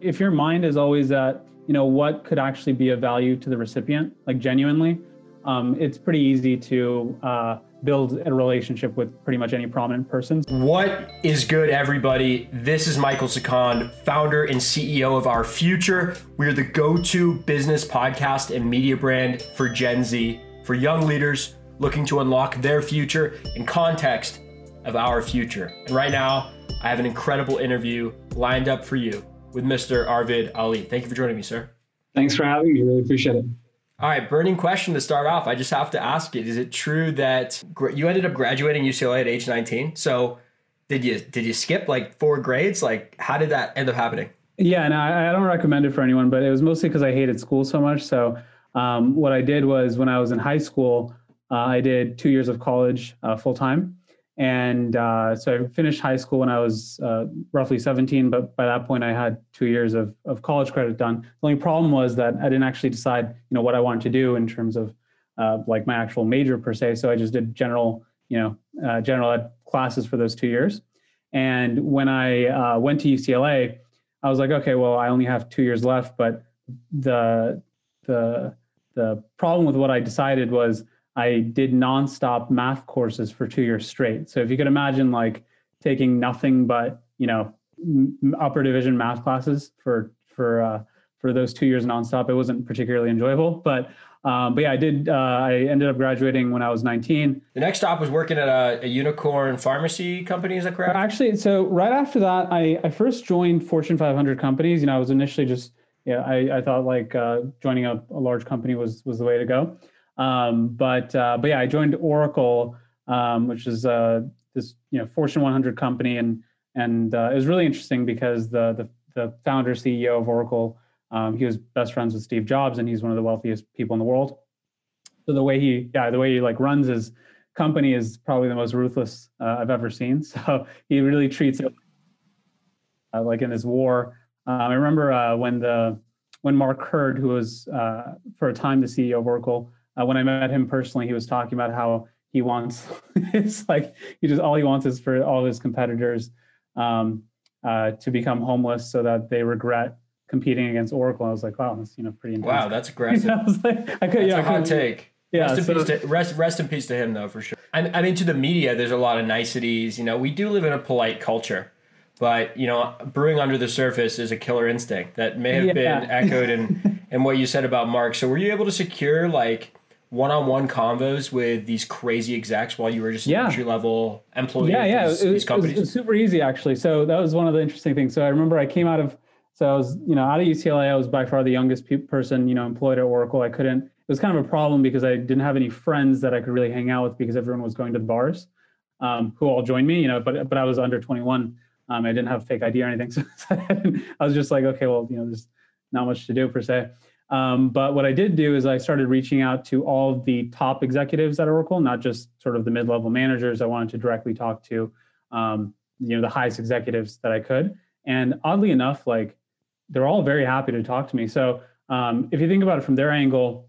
If your mind is always at, you know, what could actually be of value to the recipient, like genuinely, um, it's pretty easy to uh, build a relationship with pretty much any prominent person. What is good, everybody? This is Michael Sakan, founder and CEO of Our Future. We're the go to business podcast and media brand for Gen Z, for young leaders looking to unlock their future in context of our future. And right now, I have an incredible interview lined up for you with Mr. Arvid Ali. Thank you for joining me, sir. Thanks for having me. Really appreciate it. All right, burning question to start off. I just have to ask it: Is it true that you ended up graduating UCLA at age 19? So, did you did you skip like four grades? Like, how did that end up happening? Yeah, and I, I don't recommend it for anyone, but it was mostly because I hated school so much. So, um, what I did was when I was in high school, uh, I did two years of college uh, full time, and uh, so I finished high school when I was uh, roughly 17, but by that point I had two years of, of college credit done. The only problem was that I didn't actually decide, you know, what I wanted to do in terms of uh, like my actual major per se. So I just did general, you know, uh, general ed classes for those two years. And when I uh, went to UCLA, I was like, okay, well, I only have two years left, but the the the problem with what I decided was I did nonstop math courses for two years straight. So if you could imagine like taking nothing but you know upper division math classes for for uh, for those two years nonstop, it wasn't particularly enjoyable. But um, but yeah, I did. Uh, I ended up graduating when I was 19. The next stop was working at a, a, unicorn pharmacy company. Is that correct? Actually, so right after that, I, I first joined Fortune 500 companies. You know, I was initially just yeah, I, I thought like uh, joining a, a large company was was the way to go. Um, but uh, but yeah, I joined Oracle, um, which is uh, this you know Fortune 100 company, and and uh, it was really interesting because the the, the founder CEO of Oracle, um, he was best friends with Steve Jobs, and he's one of the wealthiest people in the world. So the way he yeah the way he like runs his company is probably the most ruthless uh, I've ever seen. So he really treats it uh, like in this war. Um, I remember uh, when the when Mark Hurd, who was for a time the CEO of Oracle, uh, when I met him personally, he was talking about how he wants it's like he just all he wants is for all his competitors um, uh, to become homeless so that they regret competing against Oracle. I was like, wow, that's you know pretty intense. Wow, that's aggressive. I was like, I could, that's yeah, a hot take. Yeah, rest, so, in peace to, rest, rest in peace to him though for sure. I, I mean, to the media, there's a lot of niceties. You know, we do live in a polite culture, but you know, brewing under the surface is a killer instinct that may have yeah. been echoed in in what you said about Mark. So, were you able to secure like? One-on-one convos with these crazy execs while you were just yeah. entry level employee yeah yeah these, it, these companies? It was, super easy actually. So that was one of the interesting things. So i remember i came out of so i was you know out of ucla i was by far the youngest pe- person you know employed at oracle. I couldn't it was kind of a problem because i didn't have any friends that i could really hang out with because everyone was going to the bars um, who all joined me you know but but i was under 21 um, i didn't have a fake id or anything. So i was just like okay well you know there's not much to do per se um, but what I did do is I started reaching out to all of the top executives at Oracle, not just sort of the mid-level managers. I wanted to directly talk to, um, you know, the highest executives that I could. And oddly enough, like they're all very happy to talk to me. So um, if you think about it from their angle,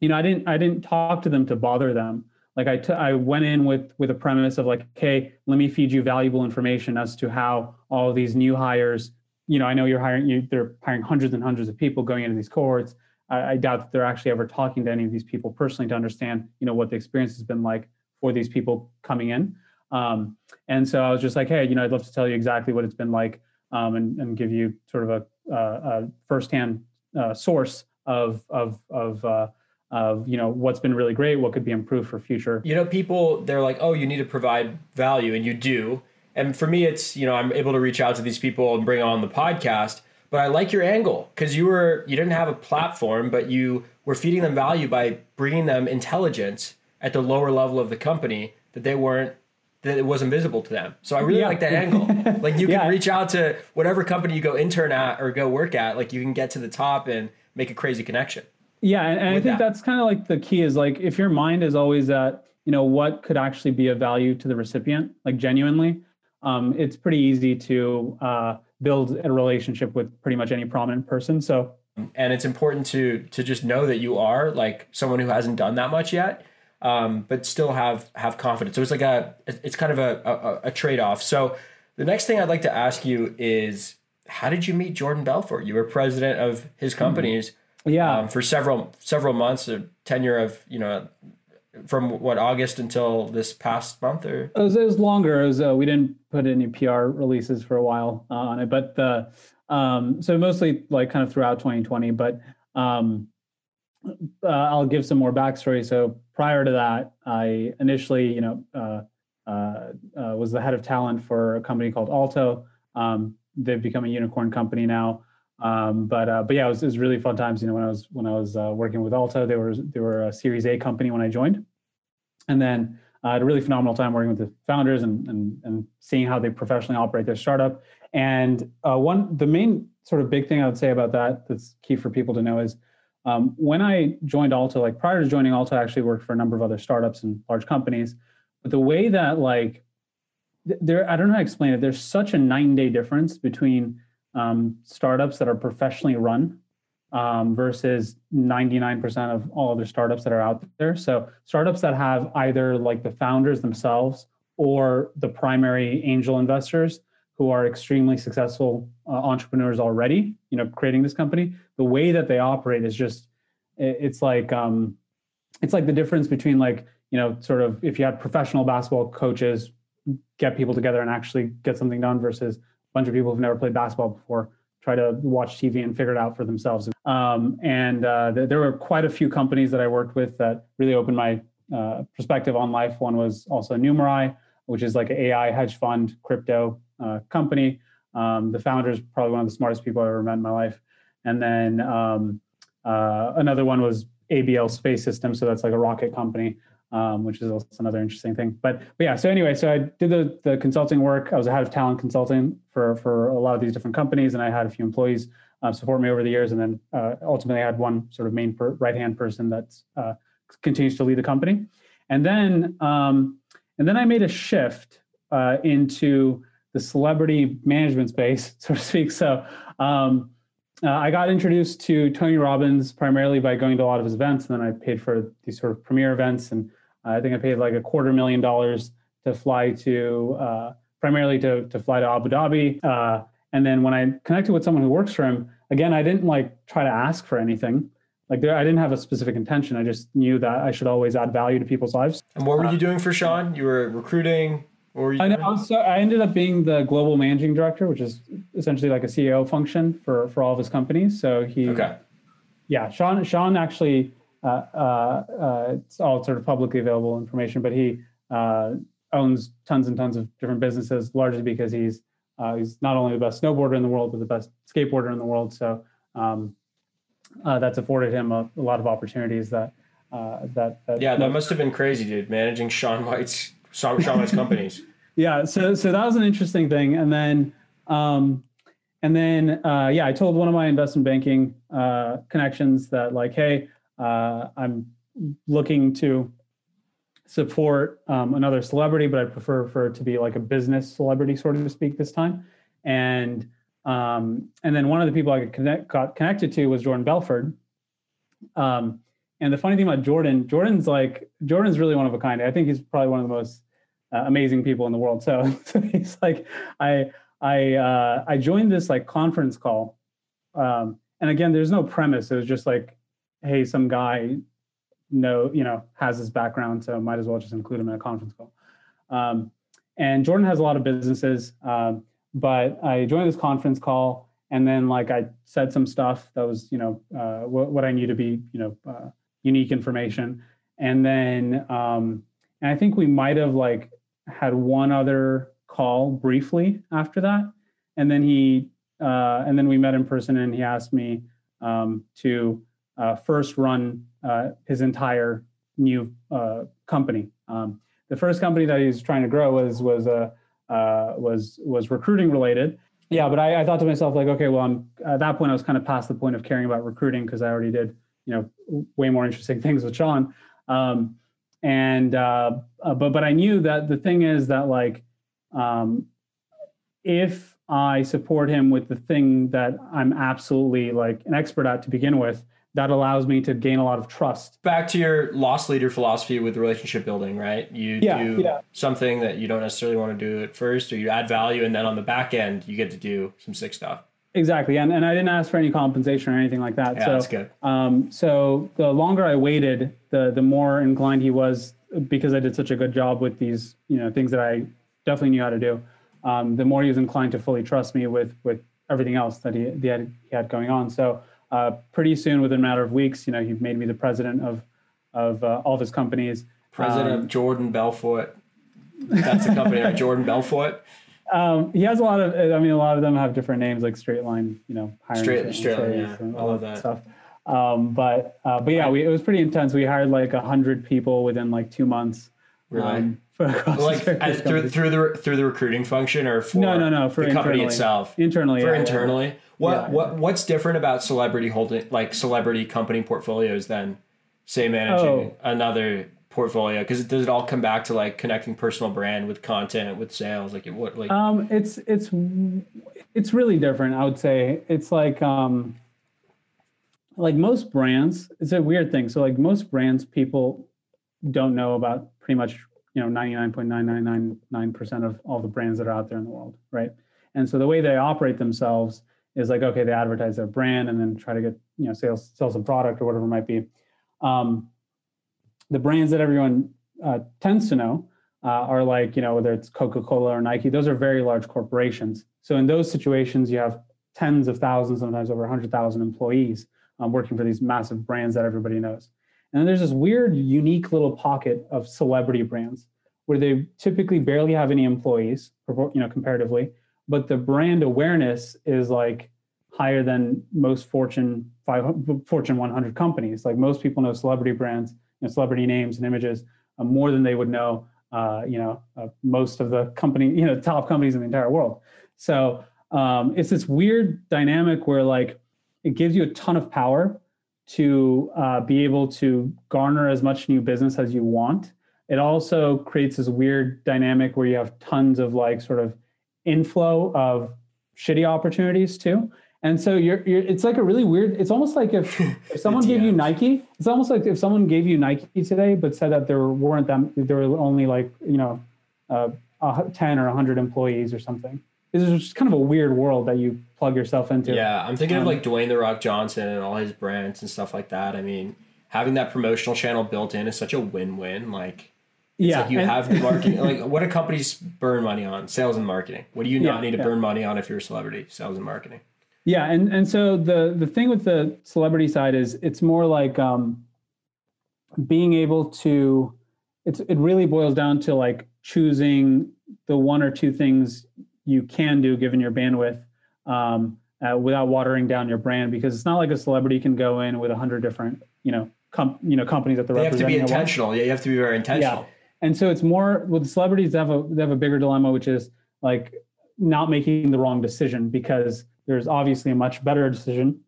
you know, I didn't I didn't talk to them to bother them. Like I, t- I went in with with a premise of like, okay, let me feed you valuable information as to how all these new hires you know, I know you're hiring you. They're hiring hundreds and hundreds of people going into these cohorts. I, I, doubt that they're actually ever talking to any of these people personally to understand, you know, what the experience has been like for these people coming in. Um, and so I was just like, hey, you know, I'd love to tell you exactly what it's been like, um, and, and give you sort of a, a, a firsthand uh, source of of of uh, of you know what's been really great, what could be improved for future. You know, people they're like, oh, you need to provide value, and you do and for me, it's, you know, I'm able to reach out to these people and bring on the podcast. But I like your angle because you were, you didn't have a platform, but you were feeding them value by bringing them intelligence at the lower level of the company that they weren't that it wasn't visible to them. So I really yeah. like that angle. Like you can yeah. reach out to whatever company you go intern at or go work at, like you can get to the top and make a crazy connection. Yeah, and, and I think that. that's kind of like the key is like if your mind is always at, you know, what could actually be of value to the recipient, like genuinely, um, it's pretty easy to uh, build a relationship with pretty much any prominent person. So, and it's important to to just know that you are like someone who hasn't done that much yet, um, but still have have confidence. So it's like a it's kind of a, a, a trade off. So the next thing I'd like to ask you is how did you meet Jordan Belfort? You were president of his hmm. companies, yeah, um, for several several months, a tenure of you know from what August until this past month, or it was, it was longer. It was, uh, we didn't put any PR releases for a while uh, on it, but the um, so mostly like kind of throughout 2020. But um, uh, I'll give some more backstory. So prior to that, I initially, you know, uh, uh, uh, was the head of talent for a company called Alto. Um, they've become a unicorn company now. Um, but uh, but yeah, it was, it was really fun times. You know, when I was when I was uh, working with Alto, they were they were a Series A company when I joined, and then I had a really phenomenal time working with the founders and and and seeing how they professionally operate their startup. And one the main sort of big thing I would say about that that's key for people to know is um, when I joined Alto, like prior to joining Alto, I actually worked for a number of other startups and large companies. But the way that like there, I don't know how to explain it. There's such a nine day difference between um, startups that are professionally run um, versus 99% of all other startups that are out there. So startups that have either like the founders themselves or the primary angel investors who are extremely successful uh, entrepreneurs already, you know, creating this company, the way that they operate is just, it's like, um, it's like the difference between like, you know, sort of if you had professional basketball coaches get people together and actually get something done versus bunch of people who've never played basketball before try to watch TV and figure it out for themselves. Um, and uh, th- there were quite a few companies that I worked with that really opened my uh, perspective on life. One was also Numerai, which is like an AI hedge fund crypto uh, company. Um, the founder is probably one of the smartest people I've ever met in my life. And then um, uh, another one was ABL Space Systems, so that's like a rocket company, um, which is also another interesting thing. But, but yeah, so anyway, so I did the, the consulting work. I was a head of talent consulting for for a lot of these different companies, and I had a few employees uh, support me over the years, and then uh, ultimately I had one sort of main per, right hand person that uh, continues to lead the company. And then um, and then I made a shift uh, into the celebrity management space, so to speak. So um, uh, I got introduced to Tony Robbins primarily by going to a lot of his events, and then I paid for these sort of premier events, and I think I paid like a quarter million dollars to fly to uh, primarily to to fly to Abu Dhabi. Uh, and then when I connected with someone who works for him, again, I didn't like try to ask for anything. Like there, I didn't have a specific intention. I just knew that I should always add value to people's lives. And what were you uh, doing for Shaun? You were recruiting, or I know. So I ended up being the global managing director, which is essentially like a CEO function for for all of his companies. So he, okay, yeah, Shaun. Shaun actually, uh, uh, uh, it's all sort of publicly available information, but he uh, owns tons and tons of different businesses, largely because he's uh, he's not only the best snowboarder in the world, but the best skateboarder in the world. So um, uh, that's afforded him a, a, lot of opportunities that. that, that yeah, that must have been crazy, dude. Managing Shaun White's Shaun, Shaun companies. yeah, so so that was an interesting thing, and then um, and then uh, yeah, I told one of my investment banking uh, connections that like, hey, uh, I'm looking to support um, another celebrity, but I prefer for it to be like a business celebrity, sort of to speak, this time. And um, and then one of the people I connect, got connected to was Jordan Belfort. Um, and the funny thing about Jordan, Jordan's like Jordan's really one of a kind. I think he's probably one of the most uh, amazing people in the world. So, so he's like, I I uh, I joined this like conference call, um, and again, there's no premise. It was just like, hey, some guy, know you know has this background, so might as well just include him in a conference call. Um, and Jordan has a lot of businesses, um, but I joined this conference call, and then like I said some stuff that was you know uh, what, what I knew to be you know uh, unique information, and then um, and I think we might have like had one other call briefly after that, and then he uh, and then we met in person, and he asked me um, to uh, first run uh, his entire new uh, company. Um, the first company that he was trying to grow was was a uh, was was recruiting related. Yeah, but I, I, thought to myself like, okay, well, I'm at that point I was kind of past the point of caring about recruiting because I already did you know way more interesting things with Shaun. Um, and uh, uh, but but I knew that the thing is that like um, if I support him with the thing that I'm absolutely like an expert at to begin with, that allows me to gain a lot of trust. Back to your loss leader philosophy with relationship building, right? You yeah, do yeah. something that you don't necessarily want to do at first, or you add value, and then on the back end, you get to do some sick stuff. Exactly, and and I didn't ask for any compensation or anything like that. Yeah, so that's good. Um, so the longer I waited, the the more inclined he was because I did such a good job with these, you know, things that I definitely knew how to do. Um, the more he was inclined to fully trust me with with everything else that he, he had he had going on. So uh, pretty soon, within a matter of weeks, you know, he made me the president of of uh, all of his companies. President Um, of Jordan Belfort. That's the company, right? Jordan Belfort. Um, he has a lot of. I mean, a lot of them have different names, like Straight Line. You know, hiring Straight- Straight Line, yeah. and all love that that. stuff. Um, but uh, but yeah, we, it was pretty intense. We hired like a hundred people within like two months. Really? um, for across like the as, through through the through the recruiting function or for no, no, no, for the company itself Internally, for yeah, yeah. internally. What Yeah. what what's different about celebrity holding like celebrity company portfolios than say managing Oh. another portfolio? Because does it all come back to like connecting personal brand with content with sales? Like it, what like Um, it's it's it's really different. I would say it's like um, like most brands. It's a weird thing. So like most brands, people don't know about pretty much you know ninety nine point nine nine nine nine percent of all the brands that are out there in the world, right? And so the way they operate themselves is like okay, they advertise their brand and then try to get you know sales sell some product or whatever it might be. Um, the brands that everyone uh, tends to know uh, are like you know whether it's coca-cola or nike those are very large corporations so in those situations you have tens of thousands sometimes over 100000 employees um, working for these massive brands that everybody knows and there's this weird unique little pocket of celebrity brands where they typically barely have any employees you know comparatively but the brand awareness is like higher than most fortune 500 fortune 100 companies like most people know celebrity brands you know, celebrity names and images uh, more than they would know uh, you know, uh, most of the company, you know, top companies in the entire world. So um, it's this weird dynamic where like it gives you a ton of power to uh, be able to garner as much new business as you want. It also creates this weird dynamic where you have tons of like sort of inflow of shitty opportunities too. And so you're, you're it's like a really weird, it's almost like if, if someone gave you Nike, it's almost like if someone gave you Nike today, but said that there weren't them, there were only like, you know, uh, a 10 or 100 employees or something. This is just kind of a weird world that you plug yourself into. yeah, I'm thinking Um, of like Dwayne the Rock Johnson and all his brands and stuff like that. I mean, having that promotional channel built in is such a win-win. Like It's yeah. like you and- have the marketing. like, what do companies burn money on? Sales and marketing. What do you not Yeah, need to yeah. burn money on if you're a celebrity? Sales and marketing. Yeah, and and so the the thing with the celebrity side is it's more like um, being able to. It's it really boils down to like choosing the one or two things you can do given your bandwidth um, uh, without watering down your brand because it's not like a celebrity can go in with a hundred different you know com- you know companies that they're They have to be representing at once. intentional. Yeah, you have to be very intentional. Yeah. And so it's more with celebrities they have a they have a bigger dilemma, which is like not making the wrong decision because there's obviously a much better decision,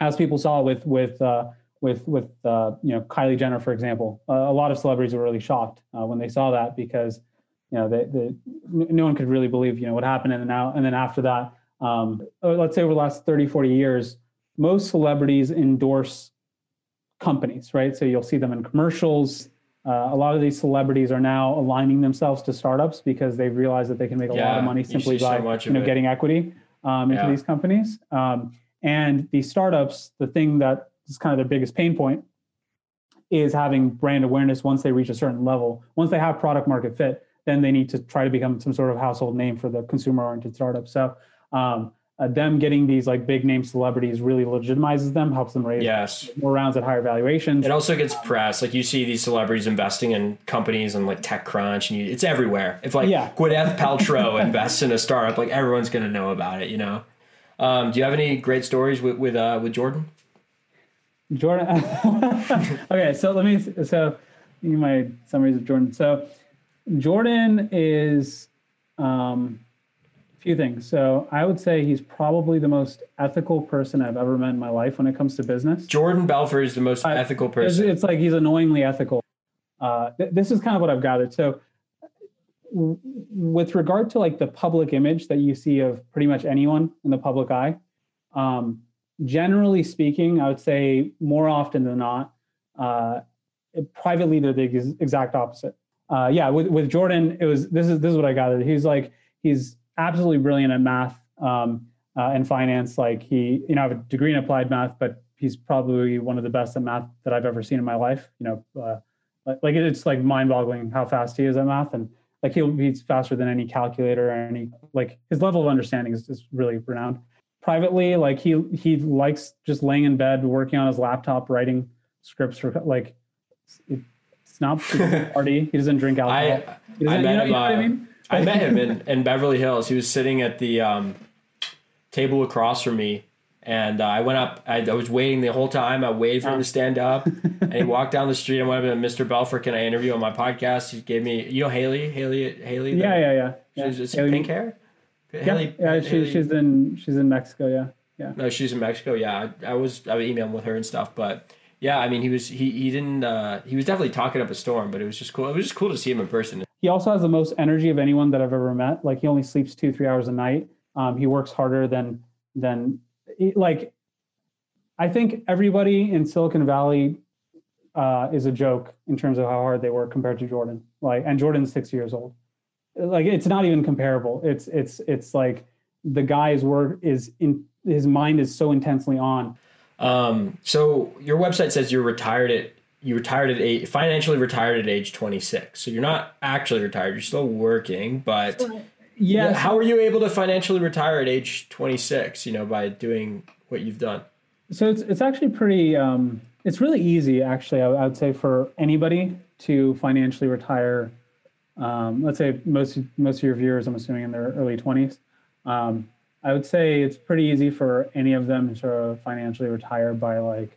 as people saw with with uh, with with uh, you know Kylie Jenner, for example. Uh, a lot of celebrities were really shocked uh, when they saw that because you know they, no one could really believe you know what happened and then now and then after that, um, uh, let's say over the last 30, 40 years, most celebrities endorse companies, right? So you'll see them in commercials. Uh, a lot of these celebrities are now aligning themselves to startups because they've realized that they can make a lot of money simply see so by you know getting equity um, into Yeah. these companies. Um, and these startups, the thing that is kind of their biggest pain point is having brand awareness once they reach a certain level. Once they have product market fit, then they need to try to become some sort of household name for the consumer oriented startup. So um, uh, them getting these like big name celebrities really legitimizes them, helps them raise Yes. more rounds at higher valuations. It also gets press. Like you see these celebrities investing in companies and like TechCrunch, and you, it's everywhere. If like Yeah. Gwyneth Paltrow invests in a startup, like everyone's gonna know about it. You know. Um, do you have any great stories with with uh, with Jordan? Jordan. okay, so let me so you my summaries of Jordan. So Jordan is um, a few things. So I would say he's probably the most ethical person I've ever met in my life when it comes to business. Jordan Belfort is the most ethical It's, person. it's like he's annoyingly ethical. Uh, th- this is kind of what I've gathered. So, w- with regard to like the public image that you see of pretty much anyone in the public eye, um, generally speaking, I would say more often than not, uh, privately they're the ex- exact opposite. Uh, yeah, with with Jordan, it was this is this is what I gathered. He's like he's absolutely brilliant at math. Um, uh, in finance. Like he, you know, I have a degree in applied math, but he's probably one of the best at math that I've ever seen in my life. You know, uh, like, like it's like mind-boggling how fast he is at math, and like he'll be faster than any calculator or any like his level of understanding is, is really renowned. Privately, like he he likes just laying in bed, working on his laptop, writing scripts for like. It, it's not party. He doesn't drink alcohol. I, I met you know, him. you know what I uh, mean? I met him in, in Beverly Hills. He was sitting at the um, table across from me, and uh, I went up. I, I was waiting the whole time. I waited for him to stand up, and he walked down the street. I went up to Mr. Belfort. Can I interview on my podcast? He gave me, you know, Haley, Haley, Haley. the- Yeah, yeah, yeah. yeah. She's, Haley- pink hair. Yeah, Haley, yeah. She, Haley- she's in she's in Mexico. Yeah, yeah. No, she's in Mexico. Yeah, I, I was I was emailing with her and stuff, but yeah, I mean, he was he he didn't uh, he was definitely talking up a storm, but it was just cool. It was just cool to see him in person. He also has the most energy of anyone that I've ever met. Like he only sleeps two three hours a night. Um, he works harder than than like. I think everybody in Silicon Valley uh, is a joke in terms of how hard they work compared to Jordan. Like, and Jordan's six years old. Like, it's not even comparable. It's it's it's like the guy's work is in his mind is so intensely on. Um, so your website says you're retired at you retired at eight, financially retired at age 26. So you're not actually retired. You're still working, but Yes. how were you able to financially retire at age 26? You know, by doing what you've done. So it's it's actually pretty. Um, it's really easy, actually. I, I would say for anybody to financially retire. Um, let's say most most of your viewers, I'm assuming, in their early 20s. Um, I would say it's pretty easy for any of them to sort of financially retire by like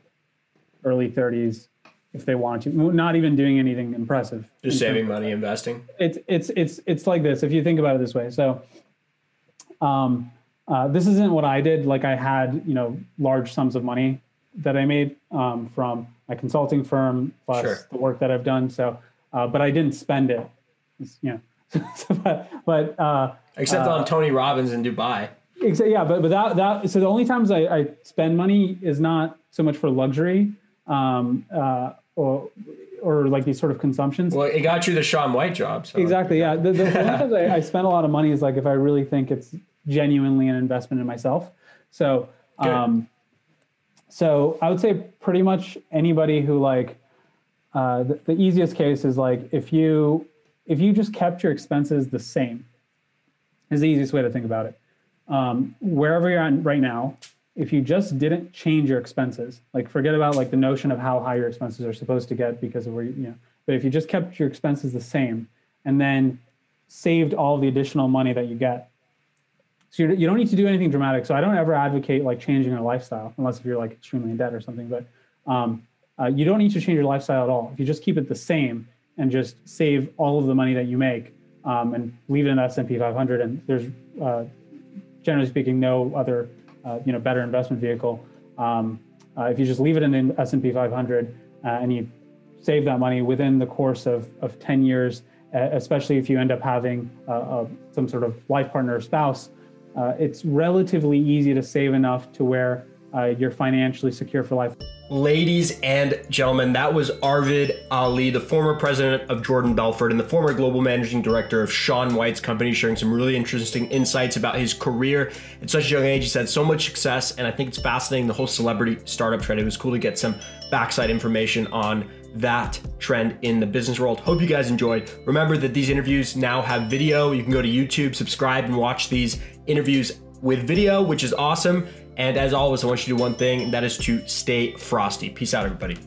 early 30s if they want to. Not even doing anything impressive. Just saving money, investing. it's it's it's it's like this if you think about it this way so um uh, this isn't what i did like i had you know large sums of money that i made um, from my consulting firm plus Sure. the work that i've done so uh, but i didn't spend it It's, you know but but uh Except on Tony Robbins in Dubai. Exa- yeah, but but that, that so the only times I, I spend money is not so much for luxury, um, uh, or or like these sort of consumptions. Well, it got you the Shaun White job. So. Exactly. Yeah. The, the, the only times I, I spend a lot of money is like if I really think it's genuinely an investment in myself. So, um, so I would say pretty much anybody who like uh, the, the easiest case is like if you if you just kept your expenses the same is the easiest way to think about it. Um, wherever you're at right now, if you just didn't change your expenses, like forget about like the notion of how high your expenses are supposed to get because of where you, you know, but if you just kept your expenses the same and then saved all the additional money that you get, so you're, you don't need to do anything dramatic. So I don't ever advocate like changing your lifestyle unless if you're like extremely in debt or something. But um, uh, you don't need to change your lifestyle at all. If you just keep it the same and just save all of the money that you make um, and leave it in the S&P 500, and there's uh, generally speaking no other uh, you know better investment vehicle. Um, uh, if you just leave it in the S&P 500 uh, and you save that money within the course of, of 10 years, uh, especially if you end up having uh, uh, some sort of life partner or spouse, it's relatively easy to save enough to where uh, you're financially secure for life. Ladies and gentlemen, that was Arvid Ali, the former president of Jordan Belfort and the former global managing director of Shaun White's company, sharing some really interesting insights about his career at such a young age. He's had so much success, and I think it's fascinating the whole celebrity startup trend. It was cool to get some backside information on that trend in the business world. Hope you guys enjoyed. Remember that these interviews now have video. You can go to YouTube, subscribe, and watch these interviews with video, which is awesome. And as always, I want you to do one thing, and that is to stay frosty. Peace out, everybody.